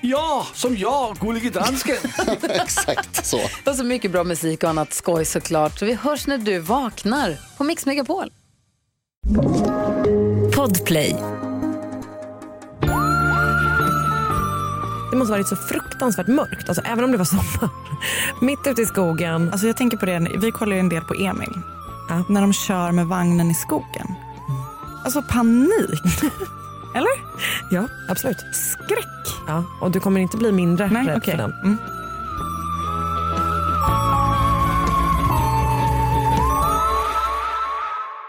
Ja, som jag, Gullige Dansken. Exakt så. Och så mycket bra musik och annat skoj såklart. Så vi hörs när du vaknar på Mix Megapol. Podplay. Det måste varit så fruktansvärt mörkt, alltså, även om det var sommar. Mitt ute i skogen. Alltså jag tänker på det, vi kollar ju en del på Emil. När de kör med vagnen i skogen. Alltså panik. Eller? Ja, absolut. Skräck. Ja, och du kommer inte bli mindre Nej, rädd okej. för den. Mm.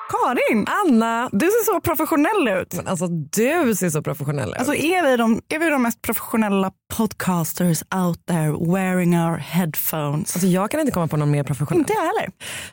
Karin, Anna, du ser så professionell ut. men alltså du ser så professionell ut. Alltså är vi, de, är vi de mest professionella podcasters out there wearing our headphones? Alltså, jag kan inte komma på någon mer professionell. inte jag heller.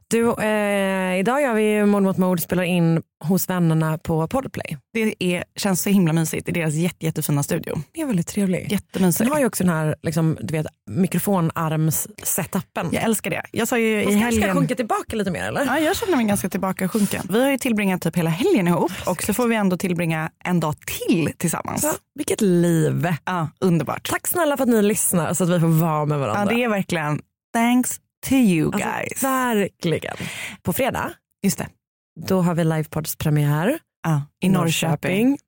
Du, eh, idag gör vi Mord mot mord, spelar in hos vännerna på Podplay. Det är, känns så himla mysigt i deras jätte, jättefina studio. Det är väldigt trevligt. Jättemysigt. Sen har ju också den här liksom, du vet, mikrofonarms-setupen. Jag älskar det. Jag sa ju i Man kanske ska helgen... sjunka tillbaka lite mer eller? Ja, jag känner mig ganska tillbakasjunken. Vi har ju tillbringat typ hela helgen ihop och så får vi ändå tillbringa en dag till tillsammans. Så, vilket liv. Ja, underbart. Tack snälla för att ni lyssnar så att vi får vara med Ja, varandra. det är verkligen thanks to you Alltså, guys. verkligen. På fredag Just det. då har vi livepods premiär Ja, I Norrköping.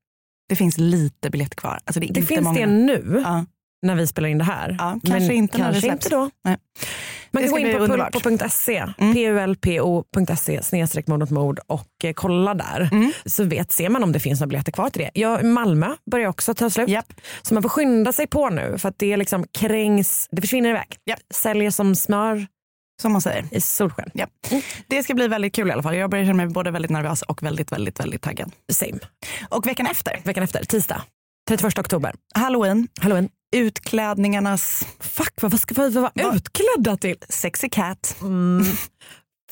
Det finns lite biljett kvar. Alltså det Det inte finns många. det nu Ja. när vi spelar in det här. Ja, kanske inte när det kanske släpps. inte då. Nej. Man kan gå in på pulpo.se, Mm. pulpo.se snedstreck mord mot mord och eh, kolla där. Mm. Så vet, ser man om det finns några biljetter kvar till det. Ja, Malmö börjar också ta slut. Japp. Så man får skynda sig på nu för att det liksom krängs, det försvinner iväg. Japp. Säljer som smör Som man säger. i solsken. Ja. Det ska bli väldigt kul i alla fall. Jag börjar känna mig både väldigt nervös och väldigt, väldigt, väldigt taggad. Same. Och veckan efter, Veckan efter, tisdag. 31 oktober. halloween, Halloween. Utklädningarnas Fuck, vad, vad ska vi vara Vad- utklädda till? sexy cat. Mm.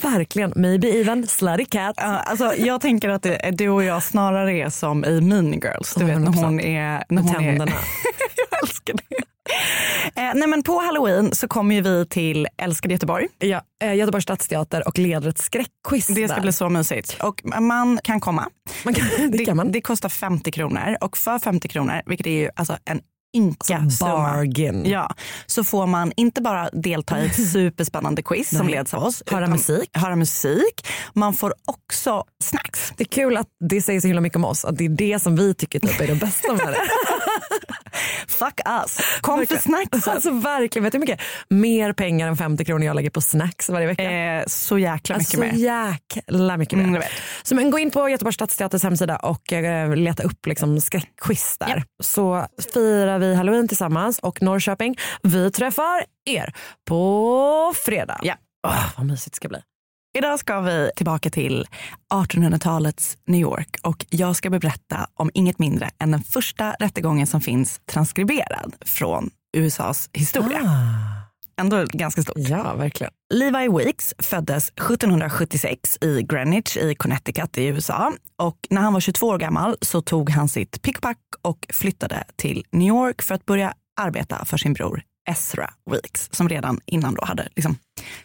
Verkligen. Maybe even slutty cat. Ja, alltså, jag tänker att det, du och jag snarare är som i Mean Girls. Du vet när 100%. hon är... När hon är tänderna. jag älskar det. Eh, nej men på halloween så kommer vi till älskade Göteborg. Ja, eh, Göteborgs stadsteater och leder ett skräckquiz Det ska där. bli så mysigt. Och man kan komma. Man kan, det kan man. det kostar 50 kronor och för 50 kronor, vilket är ju alltså en ynka summa. bargain. Ja, så får man inte bara delta i ett superspännande quiz som leds av oss. Höra musik. Höra musik. Man får också snacks. Det är kul att det säger så himla mycket om oss, att det är det som vi tycker typ är det bästa med det. Fuck us. Kom för Verkligen. snacks. Alltså verkligen, vet du hur mycket mer pengar än 50 kronor jag lägger på snacks varje vecka? Eh, så jäkla mycket Alltså mer. jäkla mycket mer. Mm, jag vet. så men gå in på Göteborgs stadsteaters hemsida och eh, leta upp liksom skräckquiz där. Så firar vi halloween tillsammans och Norrköping, vi träffar er på fredag. Ja. Åh, vad mysigt det ska bli. Idag ska vi tillbaka till 1800-talets New York och jag ska berätta om inget mindre än den första rättegången som finns transkriberad från USAs historia. Ändå ganska stort. Ja, verkligen. Levi Weeks föddes 1776 i Greenwich i Connecticut i USA. Och när han var 22 år gammal så tog han sitt pickpack och flyttade till New York för att börja arbeta för sin bror Ezra Weeks som redan innan då hade liksom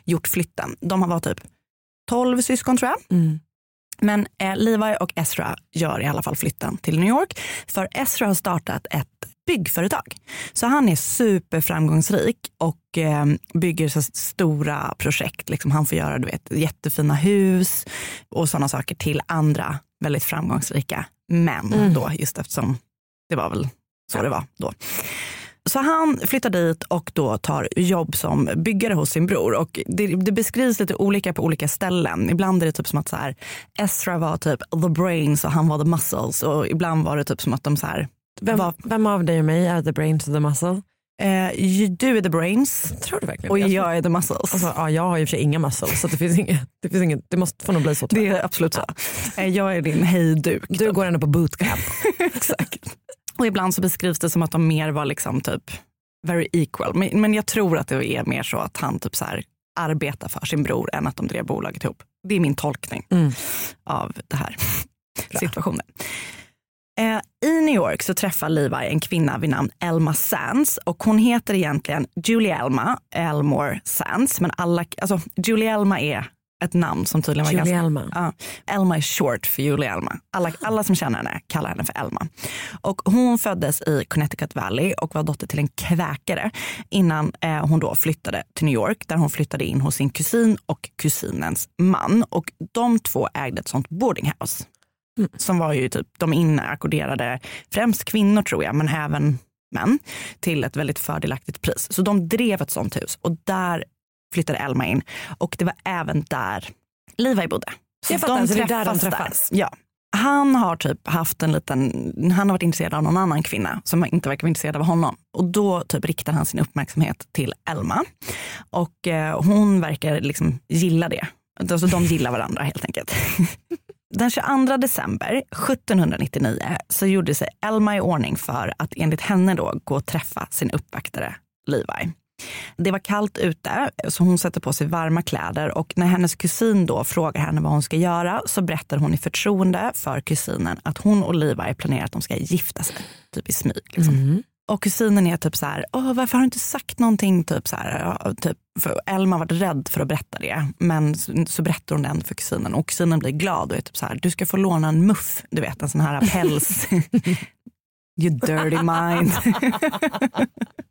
gjort flytten. De var typ 12 syskon tror jag. Mm. Men eh, Levi och Ezra gör i alla fall flytten till New York. För Ezra har startat ett byggföretag. Så han är superframgångsrik och eh, bygger så stora projekt. Liksom han får göra du vet, jättefina hus och sådana saker till andra väldigt framgångsrika män då, just eftersom det var väl så det var då. Så han flyttar dit och då tar jobb som byggare hos sin bror. Och det, det beskrivs lite olika på olika ställen. Ibland är det typ som att så här, Ezra var typ the brains och han var the muscles. Och ibland var det typ som att de så här, Vem, var, vem av dig och mig är the brain to the muscle? eh, du är the brains Tror du verkligen och jag är the muscles. Alltså, ja, jag har ju och för sig inga muscles så det finns inget, det, finns inget, det måste få nog bli så. tror det är absolut så. Eh, jag är din hejduk. Du går ändå på bootcamp. Exakt. Och ibland så beskrivs det som att de mer var liksom typ very equal. Men, men jag tror att det är mer så att han typ så här arbetar för sin bror än att de drev bolaget ihop. Det är min tolkning Mm. av det här situationen. Eh, I New York så träffar Levi en kvinna vid namn Elma Sands och hon heter egentligen Julie Elma Elmore Sands. Men alla, alltså Julie Elma är ett namn som tydligen var Julie ganska... Elma. Ja, Elma är short för Julie Elma. Alla, alla som känner henne kallar henne för Elma. Och hon föddes i Connecticut Valley och var dotter till en kväkare innan eh, hon då flyttade till New York där hon flyttade in hos sin kusin och kusinens man. Och de två ägde ett sånt boarding house. Som var ju typ, de inackorderade främst kvinnor tror jag, men även män till ett väldigt fördelaktigt pris. Så de drev ett sånt hus och där flyttade Elma in och det var även där Levi bodde. Så Jag fattar, så det är där de träffas. Ja. Han har typ haft en liten, han har varit intresserad av någon annan kvinna som inte verkar vara intresserad av honom. Och då typ riktar han sin uppmärksamhet till Elma. Och eh, hon verkar liksom gilla det. Alltså de gillar varandra helt enkelt. Den 22 december 1799 så gjorde sig Elma i ordning för att enligt henne då gå och träffa sin uppvaktare Levi. Det var kallt ute så hon sätter på sig varma kläder och när hennes kusin då frågar henne vad hon ska göra så berättar hon i förtroende för kusinen att hon och Levi planerar att de ska gifta sig, typ i smyg. Liksom. Och kusinen är typ så här, Åh, varför har du inte sagt någonting? Typ så här, typ, för Elma var rädd för att berätta det, men så, så berättar hon det ändå för kusinen och kusinen blir glad och är typ så här, du ska få låna en muff, du vet en sån här päls. you dirty mind.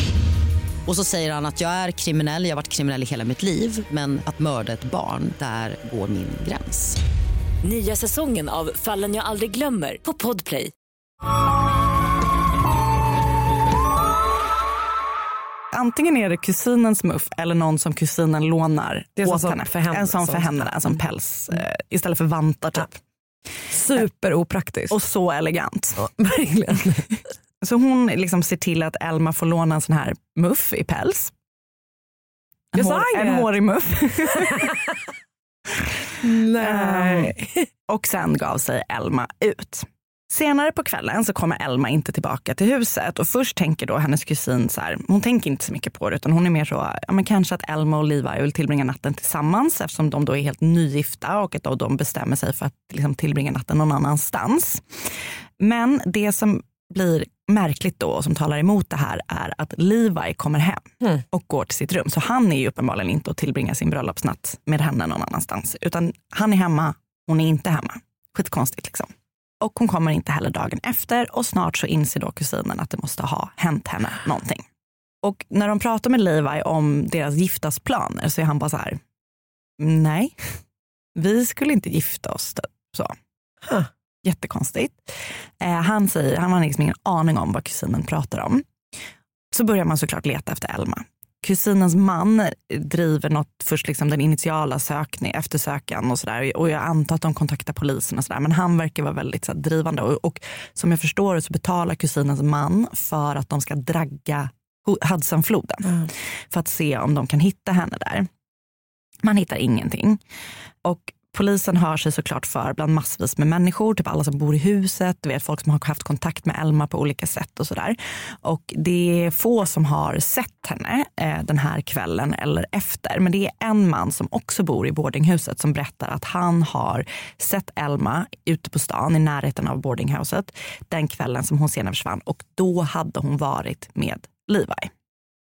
Och så säger han att jag är kriminell, jag har varit kriminell i hela mitt liv men att mörda ett barn, där går min gräns. Nya säsongen av Fallen jag aldrig glömmer på Podplay. Antingen är det kusinens muff eller någon som kusinen lånar Det är som åt henne. för henne, en sån för som- henne, en sån päls eh, istället för vantar typ. Superopraktiskt. Och så elegant. Verkligen. Så hon liksom ser till att Elma får låna en sån här muff i päls. En, Jag hår, en hårig muff. Nej. Ehm, och sen gav sig Elma ut. Senare på kvällen så kommer Elma inte tillbaka till huset och först tänker då hennes kusin så här, hon tänker inte så mycket på det utan hon är mer så, ja men kanske att Elma och Levi vill tillbringa natten tillsammans eftersom de då är helt nygifta och att de bestämmer sig för att liksom tillbringa natten någon annanstans. Men det som blir märkligt då och som talar emot det här är att Levi kommer hem och går till sitt rum. Så han är ju uppenbarligen inte att tillbringa sin bröllopsnatt med henne någon annanstans. Utan han är hemma, hon är inte hemma. Skitkonstigt liksom. Och hon kommer inte heller dagen efter och snart så inser då kusinen att det måste ha hänt henne någonting. Och när de pratar med Levi om deras giftasplaner så är han bara så här, nej, vi skulle inte gifta oss. Typ. Så. Jättekonstigt. Eh, han, säger, han har liksom ingen aning om vad kusinen pratar om. Så börjar man såklart leta efter Elma. Kusinens man driver något, först liksom den initiala sökning, eftersökan och sådär. Och jag antar att de kontaktar polisen och sådär. Men han verkar vara väldigt så här, drivande. Och, och som jag förstår det så betalar kusinens man för att de ska dragga Hudsonfloden. För att se om de kan hitta henne där. Man hittar ingenting. Och polisen hör sig såklart för bland massvis med människor, typ alla som bor i huset, du vet, folk som har haft kontakt med Elma på olika sätt och sådär. Och det är få som har sett henne eh, den här kvällen eller efter. Men det är en man som också bor i boardinghuset som berättar att han har sett Elma ute på stan i närheten av boardinghuset den kvällen som hon senare försvann och då hade hon varit med Levi.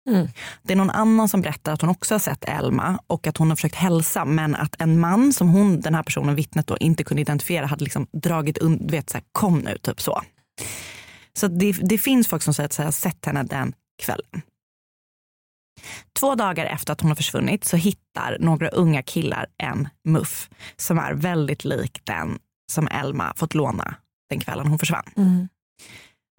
Mm. Det är någon annan som berättar att hon också har sett Elma och att hon har försökt hälsa men att en man som hon, den här personen, vittnet då inte kunde identifiera hade liksom dragit un, du vet så här, kom nu, typ så. Så det, det finns folk som säger att jag har sett henne den kvällen. Två dagar efter att hon har försvunnit så hittar några unga killar en muff som är väldigt lik den som Elma fått låna den kvällen hon försvann. Mm.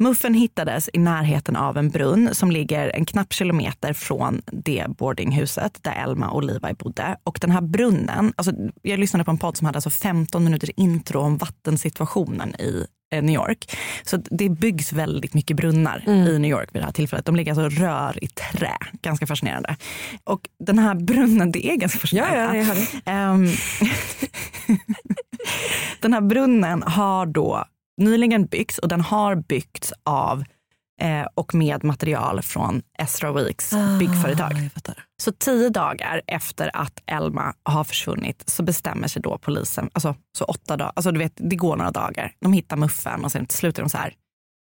Muffen hittades i närheten av en brunn som ligger en knapp kilometer från det boardinghuset där Elma och Levi bodde. Och den här brunnen, alltså jag lyssnade på en podd som hade alltså 15 minuters intro om vattensituationen i eh, New York. Så det byggs väldigt mycket brunnar i New York vid det här tillfället. De ligger alltså rör i trä. Ganska fascinerande. Och den här brunnen, det är ganska fascinerande. Ja, ja. Ehm, den här brunnen har då nyligen byggts och den har byggts av eh, och med material från Ezra Weeks byggföretag. Ah, fattar. Så tio dagar efter att Elma har försvunnit så bestämmer sig då polisen, alltså så åtta dagar, alltså du vet det går några dagar. De hittar muffen och sen till slut är de så här,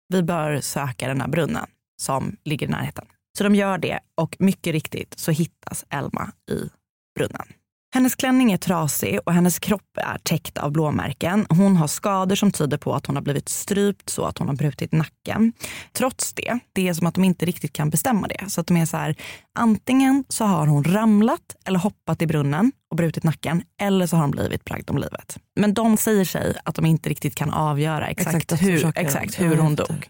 vi bör söka den här brunnen som ligger i närheten. Så de gör det och mycket riktigt så hittas Elma i brunnen. Hennes klänning är trasig och hennes kropp är täckt av blåmärken. Hon har skador som tyder på att hon har blivit strypt så att hon har brutit nacken. Trots det, det är som att de inte riktigt kan bestämma det. Så att de är så här, antingen så har hon ramlat eller hoppat i brunnen och brutit nacken eller så har hon blivit bragd om livet. Men de säger sig att de inte riktigt kan avgöra exakt, Exakt, hur, dödsorsaken. exakt hur hon dog.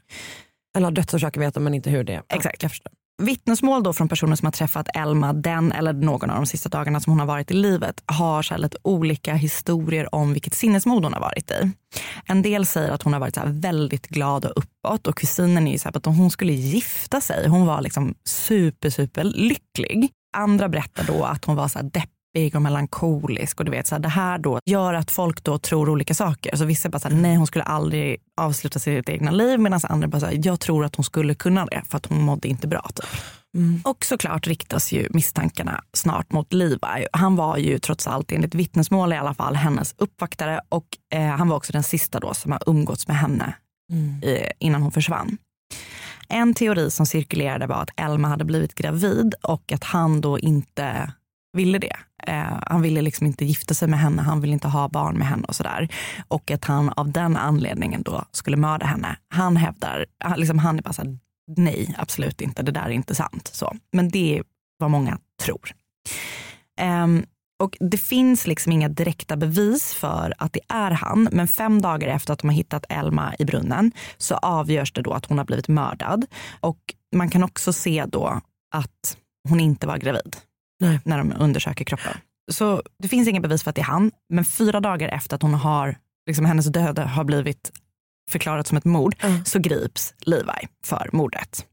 Eller dödsorsaker vet de men inte hur det är. Exakt. jag förstår. Vittnesmål då från personer som har träffat Elma den eller någon av de sista dagarna som hon har varit i livet har så här lite olika historier om vilket sinnesmod hon har varit i. En del säger att hon har varit så här väldigt glad och uppåt och kusinen är ju så här att hon skulle gifta sig. Hon var liksom super, super lycklig. Andra berättar då att hon var så här deppig och melankolisk och du vet så här, det här då gör att folk då tror olika saker. Så vissa bara så här, nej hon skulle aldrig avsluta sitt egna liv medan andra bara så här, jag tror att hon skulle kunna det för att hon mådde inte bra. Typ. Och såklart riktas ju misstankarna snart mot Levi. Han var ju trots allt enligt vittnesmål i alla fall hennes uppvaktare och eh, han var också den sista då som har umgåtts med henne eh, innan hon försvann. En teori som cirkulerade var att Elma hade blivit gravid och att han då inte ville det. Eh, han ville liksom inte gifta sig med henne, han ville inte ha barn med henne och sådär. Och att han av den anledningen då skulle mörda henne. Han hävdar, han, liksom, han är bara såhär, nej absolut inte, det där är inte sant. Så. Men det är vad många tror. Eh, och det finns liksom inga direkta bevis för att det är han. Men fem dagar efter att de har hittat Elma i brunnen så avgörs det då att hon har blivit mördad. Och man kan också se då att hon inte var gravid Nej. när de undersöker kroppen. Så det finns inga bevis för att det är han. Men fyra dagar efter att hon har, liksom hennes död har blivit förklarat som ett mord så grips Levi för mordet.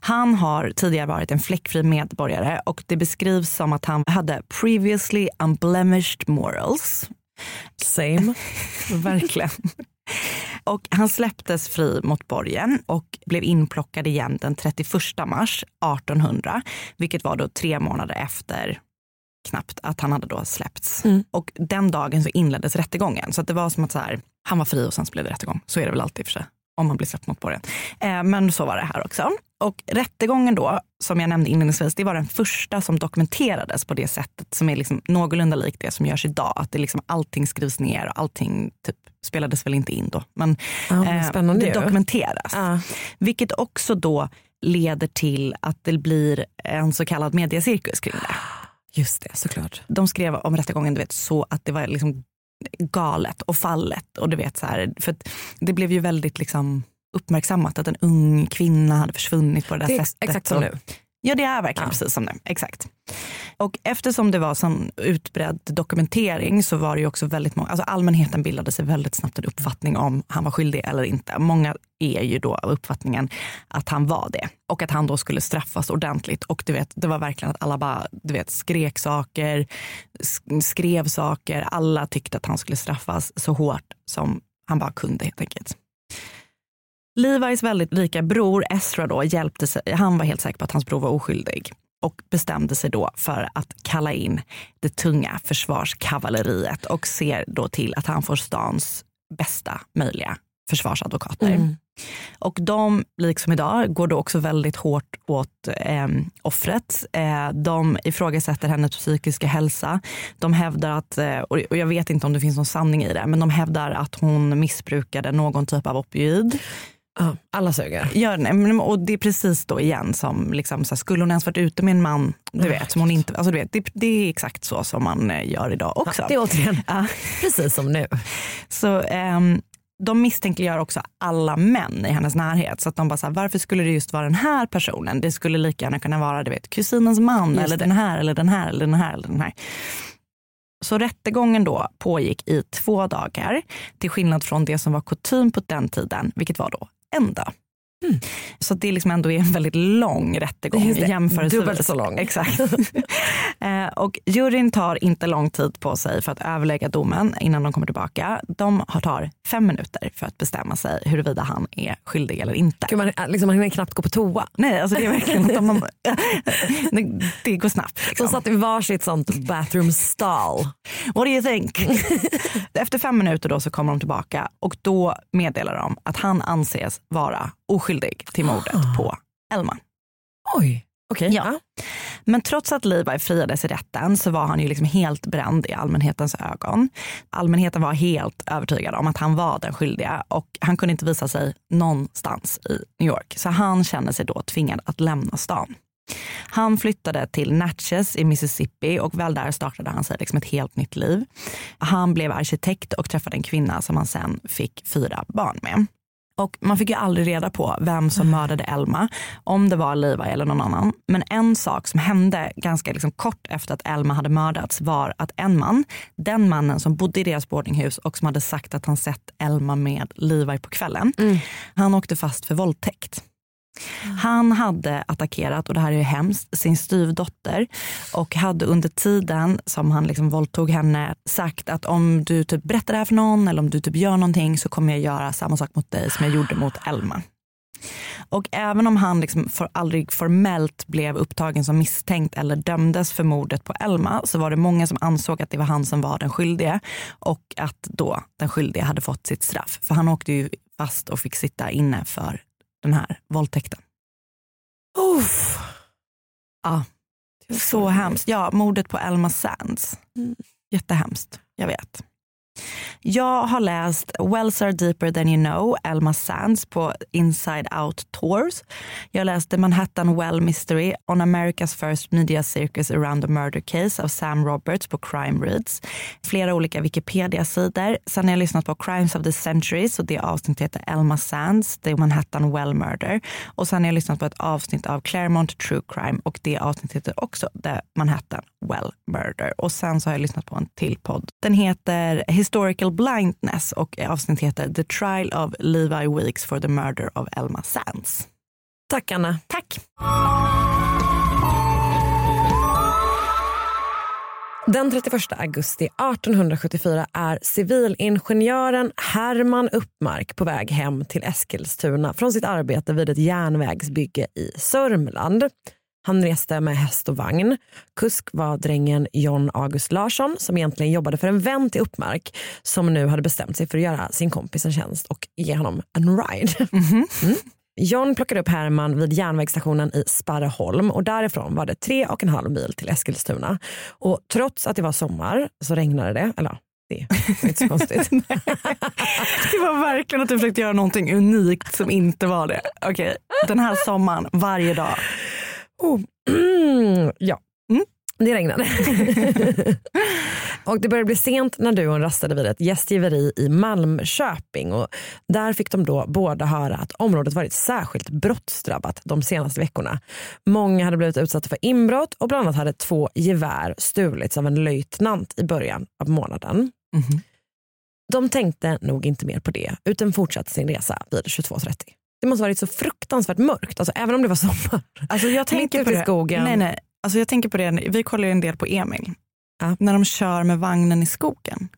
Han har tidigare varit en fläckfri medborgare och det beskrivs som att han hade previously unblemished morals. Same. Verkligen. Och han släpptes fri mot borgen och blev inplockad igen den 31 mars 1800, vilket var då tre månader efter knappt att han hade då släppts. Och den dagen så inleddes rättegången. Så att det var som att så här, han var fri och sen så blev det rättegång. Så är det väl alltid för sig om man blir släppt mot borgen. Eh, men så var det här också. Och rättegången då, som jag nämnde inledningsvis, det var den första som dokumenterades på det sättet som är liksom någorlunda likt det som görs idag. Att det liksom allting skrivs ner och allting typ, spelades väl inte in då. Men Ja, spännande det ju. dokumenteras. Ja. Vilket också då leder till att det blir en så kallad mediacirkus kring det. Just det, såklart. De skrev om rättegången du vet, så att det var liksom galet och fallet. Och du vet så här, för det blev ju väldigt liksom uppmärksammat att en ung kvinna hade försvunnit på det där Det sättet. exakt nu. Ja det är verkligen precis som det. Exakt. Och eftersom det var sån utbredd dokumentering så var det ju också väldigt många, alltså allmänheten bildade sig väldigt snabbt en uppfattning om han var skyldig eller inte. Många är ju då av uppfattningen att han var det och att han då skulle straffas ordentligt. Och du vet, det var verkligen att alla bara du vet, skrek saker, sk- skrev saker. Alla tyckte att han skulle straffas så hårt som han bara kunde helt enkelt. Levis väldigt rika bror Ezra då hjälpte sig, han var helt säker på att hans bror var oskyldig och bestämde sig då för att kalla in det tunga försvarskavalleriet och ser då till att han får stans bästa möjliga försvarsadvokater. Mm. Och de, liksom idag, går då också väldigt hårt åt eh, offret. Eh, de ifrågasätter hennes psykiska hälsa. De hävdar att, eh, och jag vet inte om det finns någon sanning i det, men de hävdar att hon missbrukade någon typ av opioid. Ja, alla suger. Nej, men- och det är precis då igen som, liksom, så här, skulle hon ens varit ute med en man, du vet, som hon inte, alltså, du vet det, det är exakt så som man eh, gör idag också. Ja, det är återigen Ja. precis som nu. Så ehm, de misstänkliggör också alla män i hennes närhet. Så att de bara så här, varför skulle det just vara den här personen? Det skulle lika gärna kunna vara du vet, kusinens man Just eller det. den här eller den här eller den här eller den här. Så rättegången då pågick i två dagar till skillnad från det som var kutym på den tiden, vilket var då en dag. Så det är liksom ändå en väldigt lång rättegång Just det. jämförelsevis. Dubbelt så lång. Exakt. Eh, och juryn tar inte lång tid på sig för att överlägga domen innan de kommer tillbaka. De tar fem minuter för att bestämma sig huruvida han är skyldig eller inte. Gud, man, liksom, man hinner knappt gå på toa. Nej, alltså det är verkligen de, det, går snabbt. Liksom. Så satt i varsitt sånt bathroom stall. What do you think? Efter fem minuter då så kommer de tillbaka och då meddelar de att han anses vara oskyldig till mordet på Elma. Oj, okej. Ja. Men trots att Levi friades i rätten så var han ju liksom helt bränd i allmänhetens ögon. Allmänheten var helt övertygad om att han var den skyldiga och han kunde inte visa sig någonstans i New York. Så han kände sig då tvingad att lämna stan. Han flyttade till Natchez i Mississippi och väl där startade han sig liksom ett helt nytt liv. Han blev arkitekt och träffade en kvinna som han sen fick fyra barn med. Och man fick ju aldrig reda på vem som mördade Elma, om det var Levi eller någon annan. Men en sak som hände ganska liksom kort efter att Elma hade mördats var att en man, den mannen som bodde i deras boardinghus och som hade sagt att han sett Elma med Levi på kvällen, han åkte fast för våldtäkt. Mm. Han hade attackerat, och det här är ju hemskt, sin styvdotter och hade under tiden som han liksom våldtog henne sagt att om du typ berättar det här för någon eller om du typ gör någonting så kommer jag göra samma sak mot dig som jag gjorde mot Elma. Och även om han liksom för, aldrig formellt blev upptagen som misstänkt eller dömdes för mordet på Elma så var det många som ansåg att det var han som var den skyldige och att då den skyldige hade fått sitt straff. För han åkte ju fast och fick sitta inne för den här våldtäkten. Uff. Ja, så hemskt. Ja, mordet på Elma Sands. Jättehemskt, jag vet. Jag har läst Wells are deeper than you know, Elma Sands på Inside Out Tours. Jag läste Manhattan Well Mystery on America's First Media Circus Around A Murder Case av Sam Roberts på Crime Reads. Flera olika Wikipedia-sidor. Sen har jag lyssnat på Crimes of the Century, så det avsnittet heter Elma Sands, The Manhattan Well Murder. Och sen har jag lyssnat på ett avsnitt av Claremont True Crime och det avsnittet heter också The Manhattan Well Murder. Och sen så har jag lyssnat på en till podd. Den heter Historical Blindness och avsnittet heter The Trial of Levi Weeks for the Murder of Elma Sands. Tack Anna. Tack. Den 31 augusti 1874 är civilingenjören Herman Uppmark på väg hem till Eskilstuna från sitt arbete vid ett järnvägsbygge i Sörmland. Han reste med häst och vagn. Kusk var drängen John August Larsson som egentligen jobbade för en vän till Uppmark som nu hade bestämt sig för att göra sin kompis en tjänst och ge honom en ride. Mm. John plockade upp Herman vid järnvägsstationen i Sparreholm och därifrån var det tre och en halv mil till Eskilstuna. Och trots att det var sommar så regnade det. Eller det var inte så konstigt. Det var verkligen att du försökte göra någonting unikt som inte var det. Okej, den här sommaren, varje dag. Oh. ja. Mm. Det regnade. och det började bli sent när duon rastade vid ett gästgiveri i Malmköping. Och där fick de då båda höra att området varit särskilt brottsdrabbat de senaste veckorna. Många hade blivit utsatta för inbrott och bland annat hade två gevär stulits av en löjtnant i början av månaden. De tänkte nog inte mer på det utan fortsatte sin resa vid 22.30. Det måste varit så fruktansvärt mörkt, alltså, även om det var sommar. Alltså jag tänker på det. skogen. Nej, nej. Alltså jag tänker på det, vi kollar ju en del på Emil. När de kör med vagnen i skogen.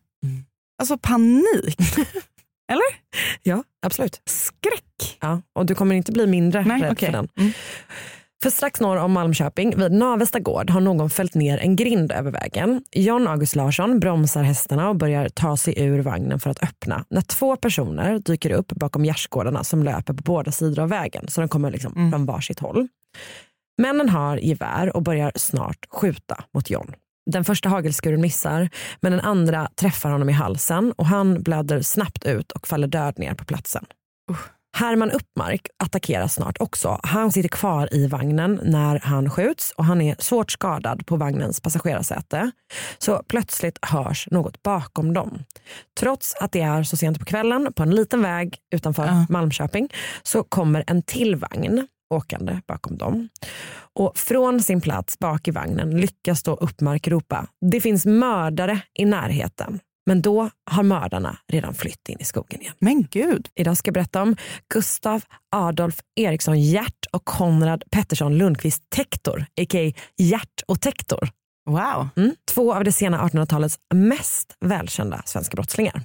Alltså panik. Eller? Ja, absolut. Skräck. Ja, och du kommer inte bli mindre Nej, rädd okej. för den. För strax norr om Malmköping, vid Navesta gård, har någon fällt ner en grind över vägen. John August Larsson bromsar hästarna och börjar ta sig ur vagnen för att öppna. När två personer dyker upp bakom gärdsgårdarna som löper på båda sidor av vägen. Så de kommer liksom från varsitt håll. Männen har gevär och börjar snart skjuta mot John. Den första hagelskuren missar, men den andra träffar honom i halsen och han blöder snabbt ut och faller död ner på platsen. Herman Uppmark attackeras snart också. Han sitter kvar i vagnen när han skjuts och han är svårt skadad på vagnens passagerarsäte. Så plötsligt hörs något bakom dem. Trots att det är så sent på kvällen på en liten väg utanför Malmköping så kommer en till vagn åkande bakom dem. Och från sin plats bak i vagnen lyckas då Uppmark ropa det finns mördare i närheten. Men då har mördarna redan flytt in i skogen igen. Men gud. Idag ska jag berätta om Gustav Adolf Eriksson Hjärt och Konrad Pettersson Lundqvist Tektor, a.k.a. Hjärt och Tektor. Wow. Mm. Två av det sena 1800-talets mest välkända svenska brottslingar.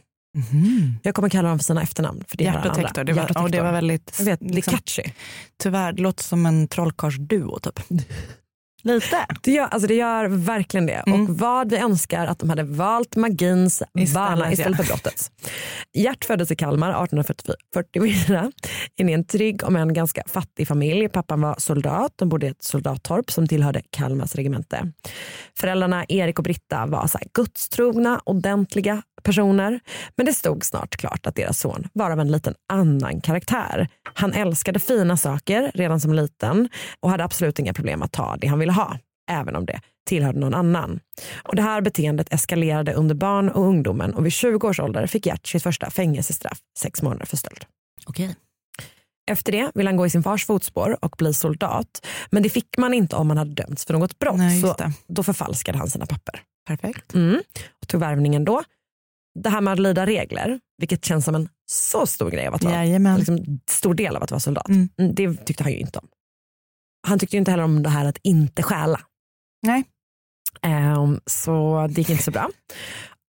Jag kommer kalla dem för sina efternamn. För det Hjärt och. Tektor. Det var, och det var väldigt... Jag vet, är catchy. Tyvärr, det låter som en trollkarlsduo typ. Lite. Det gör, alltså det gör verkligen det. Och vad vi önskar att de hade valt magins bana istället för brottets. Gert föddes i Kalmar 1844 in i en trygg om en ganska fattig familj. Pappan var soldat, de bodde i ett soldattorp som tillhörde Kalmars regemente. Föräldrarna Erik och Britta var så här gudstrogna, ordentliga personer. Men det stod snart klart att deras son var av en liten annan karaktär. Han älskade fina saker redan som liten och hade absolut inga problem att ta det han ville ha, även om det tillhörde någon annan. Och det här beteendet eskalerade under barn och ungdomen och vid 20 års ålder fick Gert sitt första fängelsestraff, sex månader för stöld. Okej. Efter det ville han gå i sin fars fotspår och bli soldat. Men det fick man inte om man hade dömts för något brott. Nej, så då förfalskade han sina papper. Perfekt. Mm. Och tog värvningen då. Det här med att lyda regler, vilket känns som en så stor grej av att vara, liksom, stor del av att vara soldat. Mm. Mm, Det tyckte han ju inte om. Han tyckte ju inte heller om det här att inte stjäla. Nej. Ehm, så det gick inte så bra.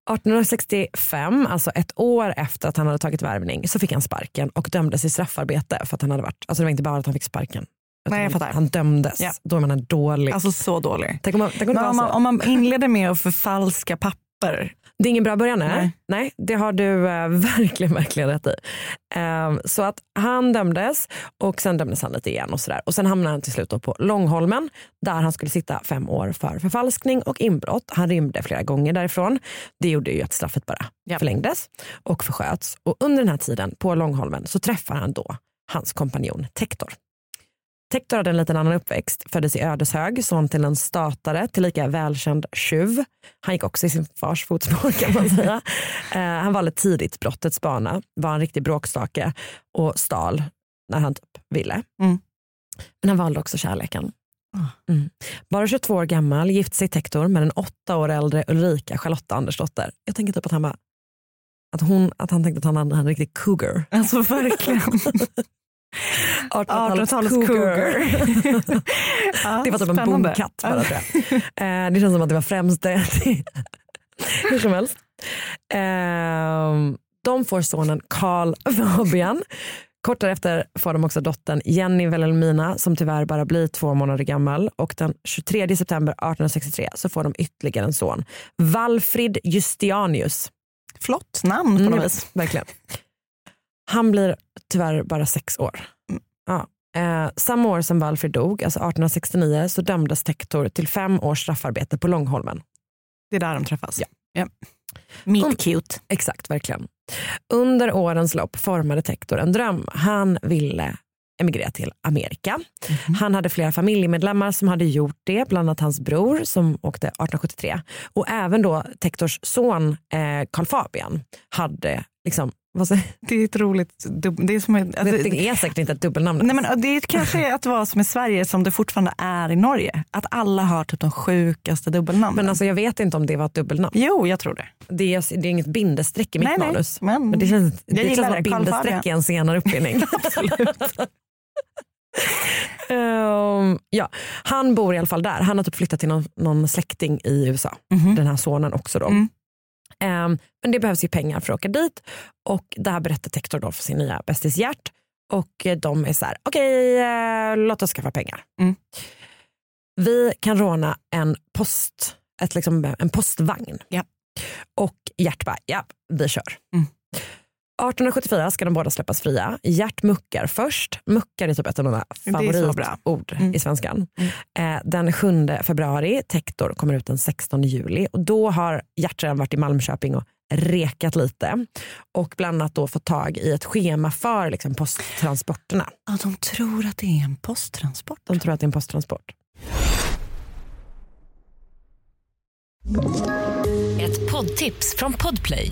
1865, alltså ett år efter att han hade tagit värvning, så fick han sparken och dömdes i straffarbete för att han hade varit, alltså det var inte bara att han fick sparken. Nej, jag han, fattar. han dömdes. Ja. Då är man en dålig. Alltså så dålig. tänk om man, tänk om om, man, om man inleder med att förfalska papper. Det är ingen bra början, nej. Nej. nej. det har du eh, verkligen, verkligen rätt i. Ehm, så att han dömdes och sen dömdes han lite igen och sådär. Och sen hamnade han till slut på Långholmen där han skulle sitta fem år för förfalskning och inbrott. Han rymde flera gånger därifrån. Det gjorde ju att straffet bara Ja. förlängdes och försköts. Och under den här tiden på Långholmen så träffar han då hans kompanjon Tektor. Tektor hade en liten annan uppväxt, föddes i Ödeshög, son till en statare, tillika välkänd tjuv. Han gick också i sin fars fotspår kan man säga. Eh, han valde tidigt brottets bana, var en riktig bråkstake och stal när han typ ville. Mm. Men han valde också kärleken. Mm. Bara 22 år gammal gifte sig Tektor med den åtta år äldre Ulrika Charlotta Andersdotter. Jag tänker typ att han bara att, hon, att han tänkte att han hade en riktig cougar. Alltså verkligen. 1800-talets 1800-talets cougar. Ja, det var typ en bonkatt bara tror jag. Eh, det känns som att det var främst det. Hur som helst. Eh, de får sonen Karl Fabian. Kort därefter får de också dottern Jenny Wilhelmina som tyvärr bara blir två månader gammal och den 23 september 1863 så får de ytterligare en son. Valfrid Justianius. Flott namn på Mm, något vis. Verkligen. Han blir tyvärr bara sex år. Ja. Eh, samma år som Valfrid dog, alltså 1869, så dömdes Tektor till fem års straffarbete på Långholmen. Det är där de träffas. Ja. Ja. Meet Um, cute. Exakt, verkligen. Under årens lopp formade Tektor en dröm. Han ville emigrera till Amerika. Han hade flera familjemedlemmar som hade gjort det, bland annat hans bror som åkte 1873. Och även då Tektors son eh, Karl Fabian hade liksom Det är ett roligt... Det är, som alltså, det är säkert inte ett dubbelnamn. Nej, men det är kanske är att vara som i Sverige som det fortfarande är i Norge. Att alla har typ de sjukaste dubbelnamnen. Men alltså, jag vet inte om det var ett dubbelnamn. Jo, jag tror det. Det är, det är inget bindestreck i mitt Nej, nej, manus. men det känns, det känns som att bindestreck är en senare uppfinning. Ehm, ja. Han bor i alla fall där. Han har typ flyttat till någon, någon släkting i USA. Den här sonen också. Då. Mm. Ehm, men det behövs ju pengar för att åka dit. Och det här berättar Tektor då för sin nya bästis Gert. Och eh, de är så här, okej eh, låt oss skaffa pengar. Mm. Vi kan råna en post, ett, liksom, en postvagn. Ja. Och Gert bara, ja vi kör. Mm. 1874 ska de båda släppas fria. Gert muckar först. Muckar är typ ett av mina favoritord Mm. i svenskan. Eh, den 7 februari, Tektor kommer ut den 16 juli. Och då har Gert redan varit i Malmköping och rekat lite. Och bland annat då fått tag i ett schema för liksom, posttransporterna. Ja, de tror att det är en posttransport. De tror att det är en posttransport. Ett poddtips från Podplay.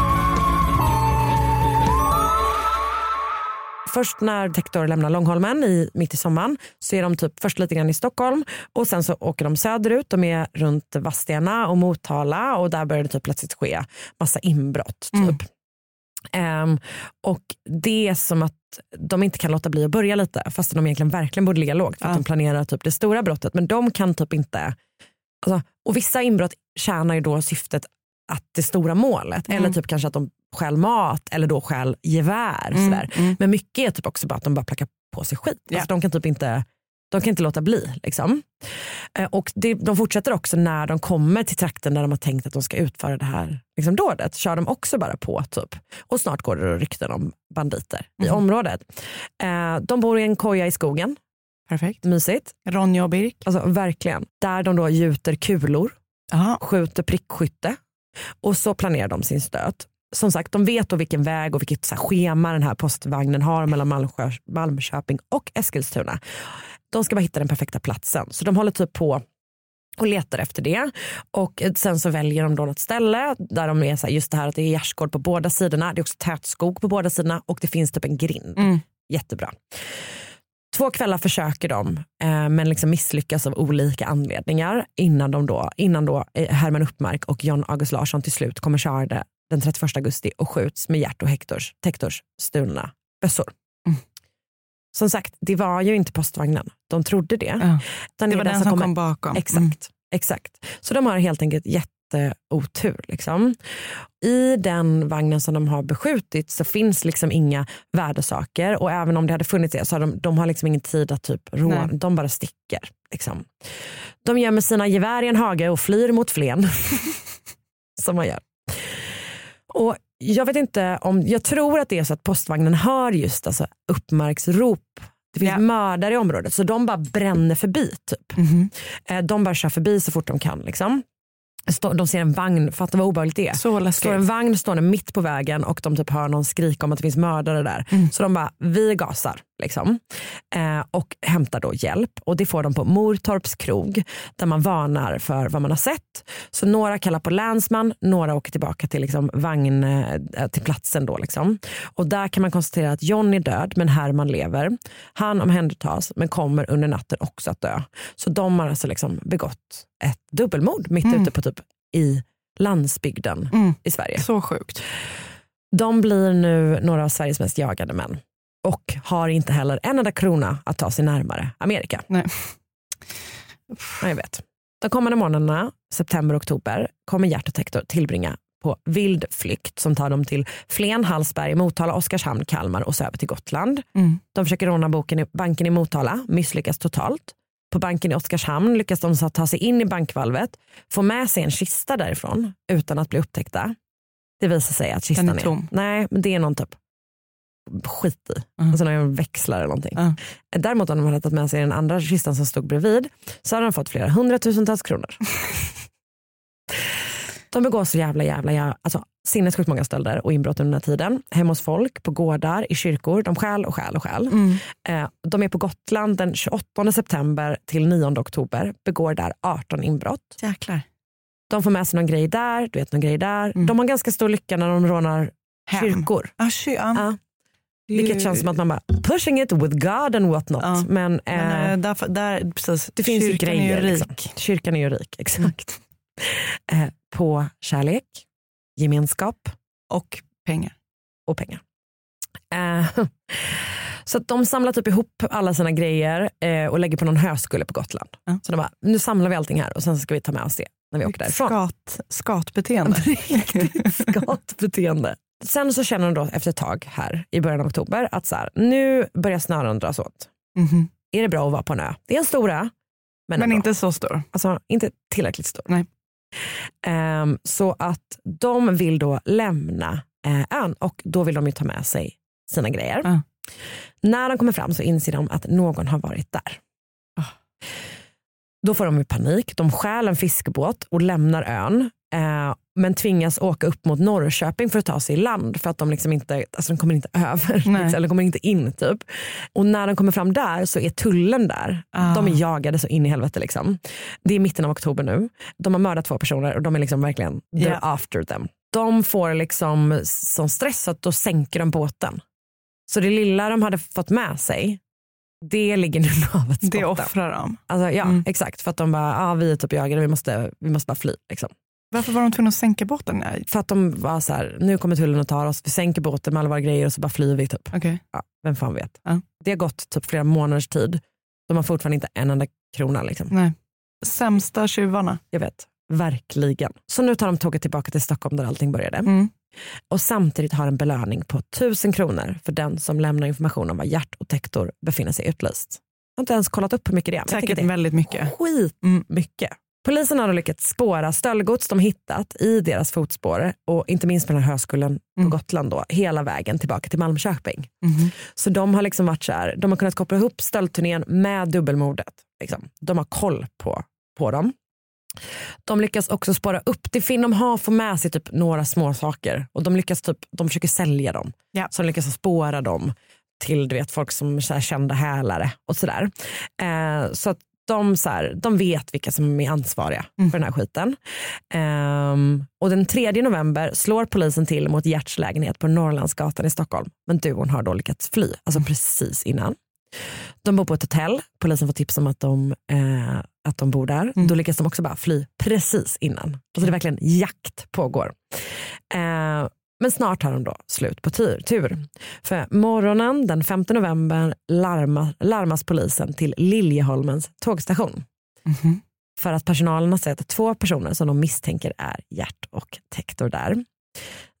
Först när Tektor lämnar Långholmen i, mitt i sommaren så är de typ först lite grann i Stockholm och sen så åker de söderut. De är runt Vadstena och Motala och där börjar det typ plötsligt ske massa inbrott. Typ. Ehm, och det är som att de inte kan låta bli att börja lite fast de egentligen verkligen borde ligga lågt för att de planerar typ det stora brottet men de kan typ inte alltså, och vissa inbrott tjänar ju då syftet att det stora målet Mm. eller typ kanske att de stjäl mat eller då stjäl gevär. Mm, Sådär. mm. Men mycket är typ också bara att de bara plackar på sig skit. Ja. Alltså, de kan typ inte de kan inte låta bli. Liksom. Eh, Och det, de fortsätter också när de kommer till trakten där de har tänkt att de ska utföra det här liksom, dådet. kör de också bara på. typ. Och snart går det rykten om banditer i Mhm. området. Eh, de bor i en koja i skogen. Perfekt. Mysigt. Ronja och Birk. Alltså, verkligen. Där de då gjuter kulor, Aha. skjuter prickskytte och så planerar de sin stöt. Som sagt, de vet då vilken väg och vilket så här, schema den här postvagnen har mellan Malmsjö, Malmköping och Eskilstuna. De ska bara hitta den perfekta platsen. Så de håller typ på och letar efter det. Och sen så väljer de då något ställe där de är så här, just det här att det är gärdsgård på båda sidorna. Det är också tät skog på båda sidorna och det finns typ en grind. Mm. Jättebra. Två kvällar försöker de eh, men liksom misslyckas av olika anledningar innan, de då, innan då eh, Herman Uppmark och John August Larsson till slut kommer köra det den 31 augusti och skjuts med Gert och Hektors, Tektors stulna bössor. Mm. Som sagt, det var ju inte postvagnen. De trodde det. Ja. Det var den som kommer- kom bakom. Exakt. Mm. exakt. Så de har helt enkelt jätteotur. Liksom. I den vagnen som de har beskjutit så finns liksom inga värdesaker och även om det hade funnits det så har de, de har liksom ingen tid att typ rå, de bara sticker. Liksom. De gömmer sina gevär i en hage och flyr mot Flen. som man gör. Och jag vet inte om, jag tror att det är så att postvagnen hör just alltså, uppmarksrop. Det finns Ja. mördare i området så de bara bränner förbi. Typ. Mhm. Eh, De bara kör förbi så fort de kan. Liksom. Stå- De ser en vagn, fatta vad obehagligt det är. Så läskigt. står en vagn stående mitt på vägen och de typ hör någon skrika om att det finns mördare där. Mm. Så de bara, vi gasar. Liksom. Eh, och hämtar då hjälp. Och det får de på Mortorps krog där man varnar för vad man har sett. Så några kallar på länsman, några åker tillbaka till, liksom, vagn, eh, till platsen. Då, liksom. Och där kan man konstatera att John är död men Herman lever. Han omhändertas men kommer under natten också att dö. Så de har alltså liksom begått ett dubbelmord mitt Mm. ute på typ i landsbygden Mm. i Sverige. Så sjukt. De blir nu några av Sveriges mest jagade män och har inte heller en enda krona att ta sig närmare Amerika. Nej. Ja, Jag vet. De kommande månaderna, september och oktober, kommer Gert och Tektor tillbringa på vild flykt som tar dem till Flen, Hallsberg, Motala, Oskarshamn, Kalmar och så över till Gotland. Mm. De försöker råna boken i, banken i Motala, misslyckas totalt. På banken i Oskarshamn lyckas de så ta sig in i bankvalvet, få med sig en kista därifrån utan att bli upptäckta. Det visar sig att kistan Den är tom. Nej, men det är någon typ skit i. Alltså någon växlar eller någonting. Däremot om de hade tagit med sig den andra kistan som stod bredvid så hade de fått flera hundratusentals kronor. De begår så jävla jävla, jävla alltså, sinnessjukt många stölder och inbrott under den här tiden. Hemma hos folk, på gårdar, i kyrkor. De stjäl och stjäl och stjäl. Eh, de är på Gotland den 28 september till 9 oktober. Begår där 18 inbrott. Jäklar. De får med sig någon grej där, du vet någon grej där. De har ganska stor lycka när de rånar Hem. kyrkor. Ah, ky-. Ja. Vilket känns som att man bara pushing it with God and what not. Ja. Men, eh, Men, eh, där, där, precis, det finns ju kyrkan grejer. är ju Liksom. rik. Kyrkan är ju rik, exakt. Eh, på kärlek, gemenskap Och pengar. och pengar. Eh, så de samlar typ ihop alla sina grejer eh, och lägger på någon höskulle på Gotland. Ja. Så de bara, nu samlar vi allting här och sen ska vi ta med oss det när vi åker därifrån. Skat, skatbeteende. Skatbeteende. Sen så känner de då efter ett tag här i början av oktober att så här, nu börjar snören dras åt. Mhm. Är det bra att vara på en ö? Det är en stor ö. Men, Men inte så stor. Alltså inte tillräckligt stor. Nej. Ehm, så att de vill då lämna eh, ön och då vill de ju ta med sig sina grejer. Ja. När de kommer fram så inser de att någon har varit där. Ah. Då får de ju panik. De stjäl en fiskebåt och lämnar ön. Eh, men tvingas åka upp mot Norrköping för att ta sig i land för att de liksom inte, alltså de kommer inte över, liksom, eller kommer inte in typ. Och när de kommer fram där så är tullen där. Ah. De är jagade så in i helvete liksom. Det är mitten av oktober nu. De har mördat två personer och de är liksom verkligen they're Ja. after them. De får liksom sån stress att då sänker de båten. Så det lilla de hade fått med sig, det ligger nu i havets Det botten. offrar de. Alltså, ja, Mm. exakt. För att de bara, ah, vi är typ jagade, vi måste, vi måste bara fly. Liksom. Varför var de tvungna att sänka båten? Nej. För att de var så här, nu kommer tullen och tar oss, vi sänker båten med alla våra grejer och så bara flyr vi. Typ. Okej. Ja, vem fan vet. Ja. Det har gått typ flera månaders tid. De har fortfarande inte en enda krona. Liksom. Nej. Sämsta tjuvarna. Jag vet, verkligen. Så nu tar de tåget tillbaka till Stockholm där allting började. Mm. Och samtidigt har en belöning på 1000 kronor för den som lämnar information om var hjärt och tektor befinner sig utlyst. Jag har inte ens kollat upp hur mycket det är. Säkert det är väldigt mycket. skitmycket. Polisen har lyckats spåra stöldgods de hittat i deras fotspår och inte minst på den här höskullen på Gotland då, hela vägen tillbaka till Malmköping. Mhm. Så de har liksom varit så här, de har kunnat koppla ihop stöldturnén med dubbelmordet. Liksom. De har koll på, på dem. De lyckas också spåra upp, det fin- de har får med sig typ några små saker och de lyckas typ, de försöker sälja dem. Ja. Så de lyckas spåra dem till du vet, folk som så här, kända hälare och sådär. Eh, så att de, så här, de vet vilka som är ansvariga för den här skiten. Ehm, och den 3 november slår polisen till mot Gerts lägenhet på Norrlandsgatan i Stockholm. Men duon har då lyckats fly, alltså precis innan. De bor på ett hotell, polisen får tips om att de, eh, att de bor där. Då lyckas de också bara fly precis innan. Alltså det är verkligen jakt pågår. Eh, men snart har de då slut på tur. tur. För morgonen den 5 november larma, larmas polisen till Liljeholmens tågstation. Mhm. För att personalen har sett två personer som de misstänker är Gert och Tektor där.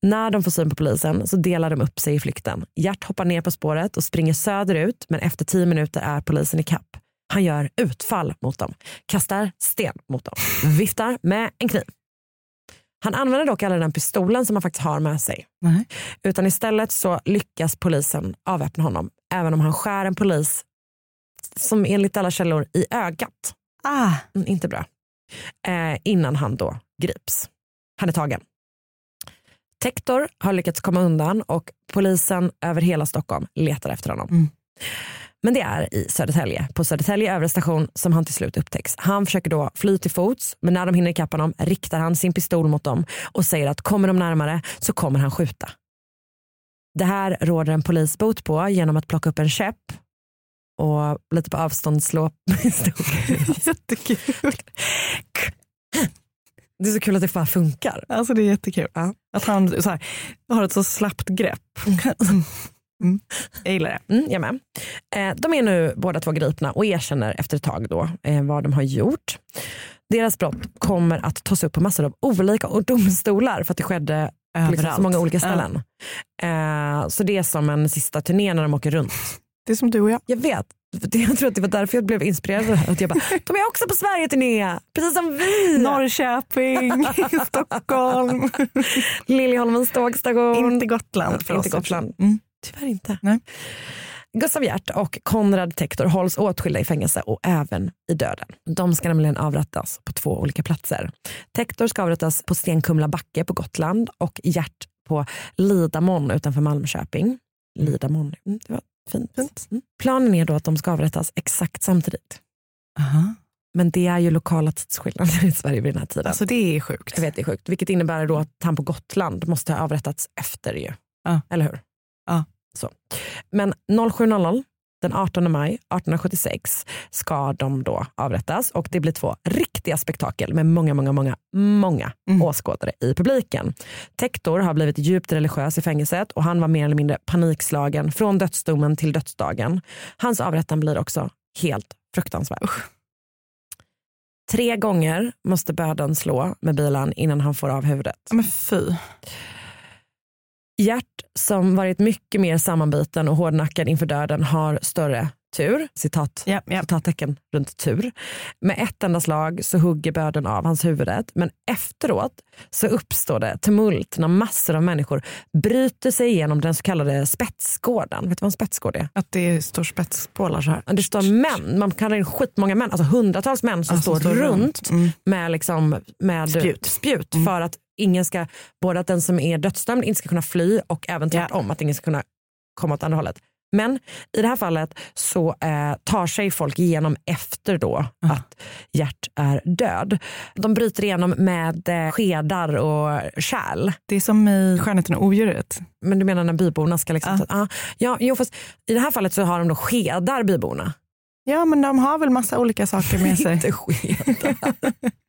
När de får syn på polisen så delar de upp sig i flykten. Gert hoppar ner på spåret och springer söderut men efter tio minuter är polisen i kapp. Han gör utfall mot dem, kastar sten mot dem, viftar med en kniv. Han använder dock aldrig den pistolen som han faktiskt har med sig. Nej. Utan istället så lyckas polisen avväpna honom även om han skär en polis som enligt alla källor i ögat. Ah. Mm, inte bra. Eh, innan han då grips. Han är tagen. Tektor har lyckats komma undan och polisen över hela Stockholm letar efter honom. Mm. Men det är i Södertälje, på Södertälje övre station som han till slut upptäcks. Han försöker då fly till fots men när de hinner ikapp honom riktar han sin pistol mot dem och säger att kommer de närmare så kommer han skjuta. Det här råder en polis bot på genom att plocka upp en käpp och lite på avstånd slå. Jättekul. Det är så kul att det bara funkar. Alltså det är jättekul. Ja. Att han här, har ett så slappt grepp. Mm. Jag gillar det. Mm, jag med. Eh, de är nu båda två gripna och erkänner efter ett tag då, eh, vad de har gjort. Deras brott kommer att tas upp på massor av olika domstolar för att det skedde på liksom så många olika ställen. Eh, så det är som en sista turné när de åker runt. Det är som du och jag. Jag vet, Det- Jag tror att det var därför jag blev inspirerad. Att jag bara, de är också på Sverige-turné, precis som vi. Norrköping, Stockholm. Liljeholmens tågstation. Inte Gotland för Inte oss. Gotland. Mm. Tyvärr inte. Nej. Gustav Hjärt och Konrad Tektor hålls åtskilda i fängelse och även i döden. De ska nämligen avrättas på två olika platser. Tektor ska avrättas på Stenkumla backe på Gotland och Hjärt på Lidamon utanför Malmköping. Lidamon, mm, det var fint. Mm. Planen är då att de ska avrättas exakt samtidigt. Aha. Men det är ju lokala tidsskillnader i Sverige vid den här tiden. Alltså det är sjukt. Jag vet det är sjukt. Vilket innebär då att han på Gotland måste ha avrättats efter ju. Ja. Eller hur? Ja. Så. Men 07.00 den 18 maj 1876 ska de då avrättas och det blir två riktiga spektakel med många, många, många, många Mm. åskådare i publiken. Tektor har blivit djupt religiös i fängelset och han var mer eller mindre panikslagen från dödsdomen till dödsdagen. Hans avrättan blir också helt fruktansvärd. Tre gånger måste böden slå med bilen innan han får av huvudet. Men fy. Gert som varit mycket mer sammanbiten och hårdnackad inför döden har större tur, citat, Ja, ja. citattecken runt tur. Med ett enda slag så hugger böden av hans huvudet men efteråt så uppstår det tumult när massor av människor bryter sig igenom den så kallade spetsgården. Vet du vad en spetsgård är? Att det står spetspålar så här. Det står män, man kallar in skitmånga män, alltså hundratals män som som står, står runt runt. Mm. med, liksom, med Spjut. spjut Mm. för att ingen ska, både att den som är dödsdömd inte ska kunna fly och även Ja. tvärtom, att ingen ska kunna komma åt andra hållet. Men i det här fallet så eh, tar sig folk igenom efter då att Gert är död. De bryter igenom med eh, skedar och kärl. Det är som i Skönheten och odjuret. Men du menar när byborna ska liksom... Ja. Ja. ja, jo, fast I det här fallet så har de då skedar byborna. Ja men de har väl massa olika saker med sig. Inte skedar.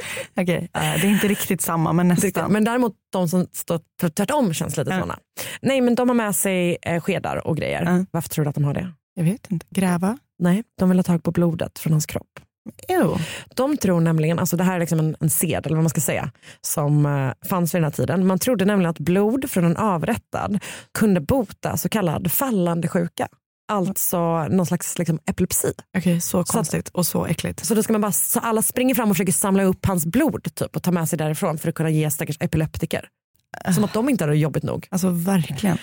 Okej, eh, det är inte riktigt samma men nästan. Men däremot de som står tvärtom känns lite Ja. sådana. Nej men de har med sig eh, skedar och grejer. Ja. Varför tror du att de har det? Jag vet inte. Gräva? Nej, de vill ha tag på blodet från hans kropp. Jo. De tror nämligen, alltså det här är liksom en, en sed eller vad man ska säga, som eh, fanns vid den här tiden. Man trodde nämligen att blod från en avrättad kunde bota så kallad fallande sjuka. Alltså någon slags liksom, epilepsi. Okej, så att- konstigt och så äckligt. Så då ska man bara, så alla springer fram och försöker samla upp hans blod typ, och ta med sig därifrån för att kunna ge stackars epileptiker. Som att de inte hade det jobbigt nog. Alltså verkligen.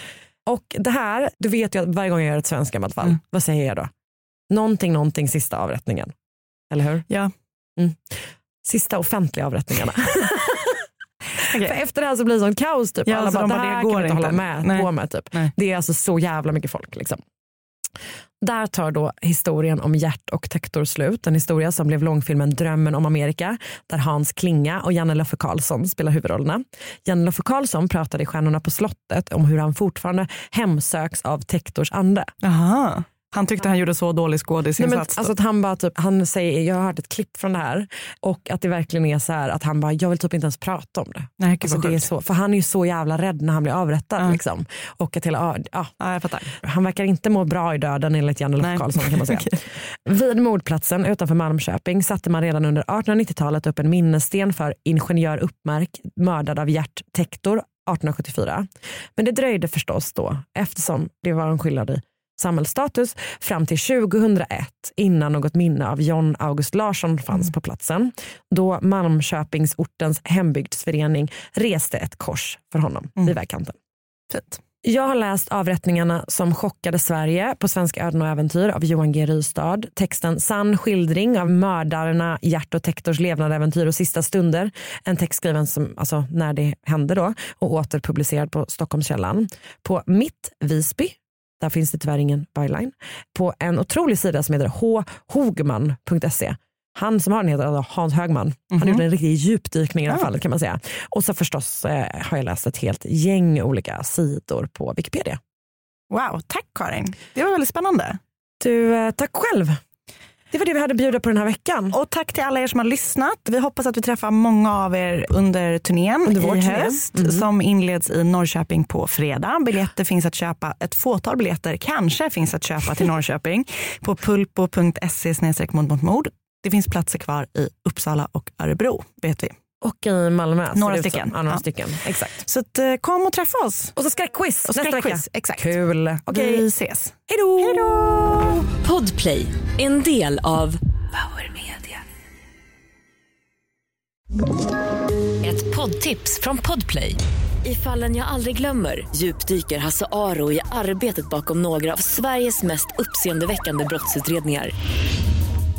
Och det här, du vet ju att varje gång jag gör ett svenskt gammalt fall, Mm. vad säger jag då? Någonting, någonting, sista avrättningen. Eller hur? Ja. Mm. Sista offentliga avrättningarna. Okej. För efter det här så blir det sånt kaos. Typ. Ja, Alla så bara, de bara, här det kan går vi inte hålla inte." med Nej. på med. Typ. Nej. Det är alltså så jävla mycket folk. Liksom. Där tar då historien om Gert och Tektor slut. En historia som blev långfilmen Drömmen om Amerika där Hans Klinga och Janne Loffe Karlsson spelar huvudrollerna. Janne Loffe Karlsson pratade i Stjärnorna på slottet om hur han fortfarande hemsöks av Tektors ande. Aha. Han tyckte han gjorde så dålig Nej, men, skådisinsats. alltså att han, bara typ, han säger, jag har hört ett klipp från det här och att det verkligen är så här att han bara, jag vill typ inte ens prata om det. Nej, Alltså det är så, för han är ju så jävla rädd när han blir avrättad. Ja. Liksom. Och att hela, ja, Ja, han verkar inte må bra i döden enligt Janne. Karlsson. Kan man säga. Okej. Vid mordplatsen utanför Malmköping satte man redan under 1890-talet upp en minnessten för ingenjör Uppmark mördad av Gert Tektor 1874. Men det dröjde förstås då eftersom det var en skillnad i samhällsstatus fram till 2001 innan något minne av John August Larsson fanns på platsen. Då Malmköpingsortens hembygdsförening reste ett kors för honom vid vägkanten. Fint. Jag har läst avrättningarna som chockade Sverige på Svenska öden och äventyr av Johan G Rystad. Texten Sann skildring av mördarna Gert och Tektors levnadsäventyr och sista stunder. En text skriven som, alltså, när det hände då och återpublicerad på Stockholmskällan. På Mitt Visby där finns det tyvärr ingen byline. På en otrolig sida som heter hhogman.se. Han som har den heter alltså Hans Högman. Han har Mhm. gjort en riktig djupdykning i det här Ja. fallet kan man säga. Och så förstås eh, har jag läst ett helt gäng olika sidor på Wikipedia. Wow, tack Karin. Det var väldigt spännande. Du, eh, tack själv. Det var det vi hade att bjuda på den här veckan. Och tack till alla er som har lyssnat. Vi hoppas att vi träffar många av er under turnén Under vår i höst Mm. som inleds i Norrköping på fredag. Biljetter finns att köpa, ett fåtal biljetter kanske finns att köpa till Norrköping på pulpo.se mord. Det finns platser kvar i Uppsala och Örebro vet vi. Och i Malmö. Några stycken. Ja, några Ja. stycken. Exakt. Så att, eh, kom och träffa oss. Och så skräckquiz Och nästa vecka. exakt. Kul. Okej. Vi ses. Hej då! Podplay, en del av Power Media. ett poddtips från Podplay. I fallen jag aldrig glömmer djupdyker Hasse Aro i arbetet bakom några av Sveriges mest uppseendeväckande brottsutredningar.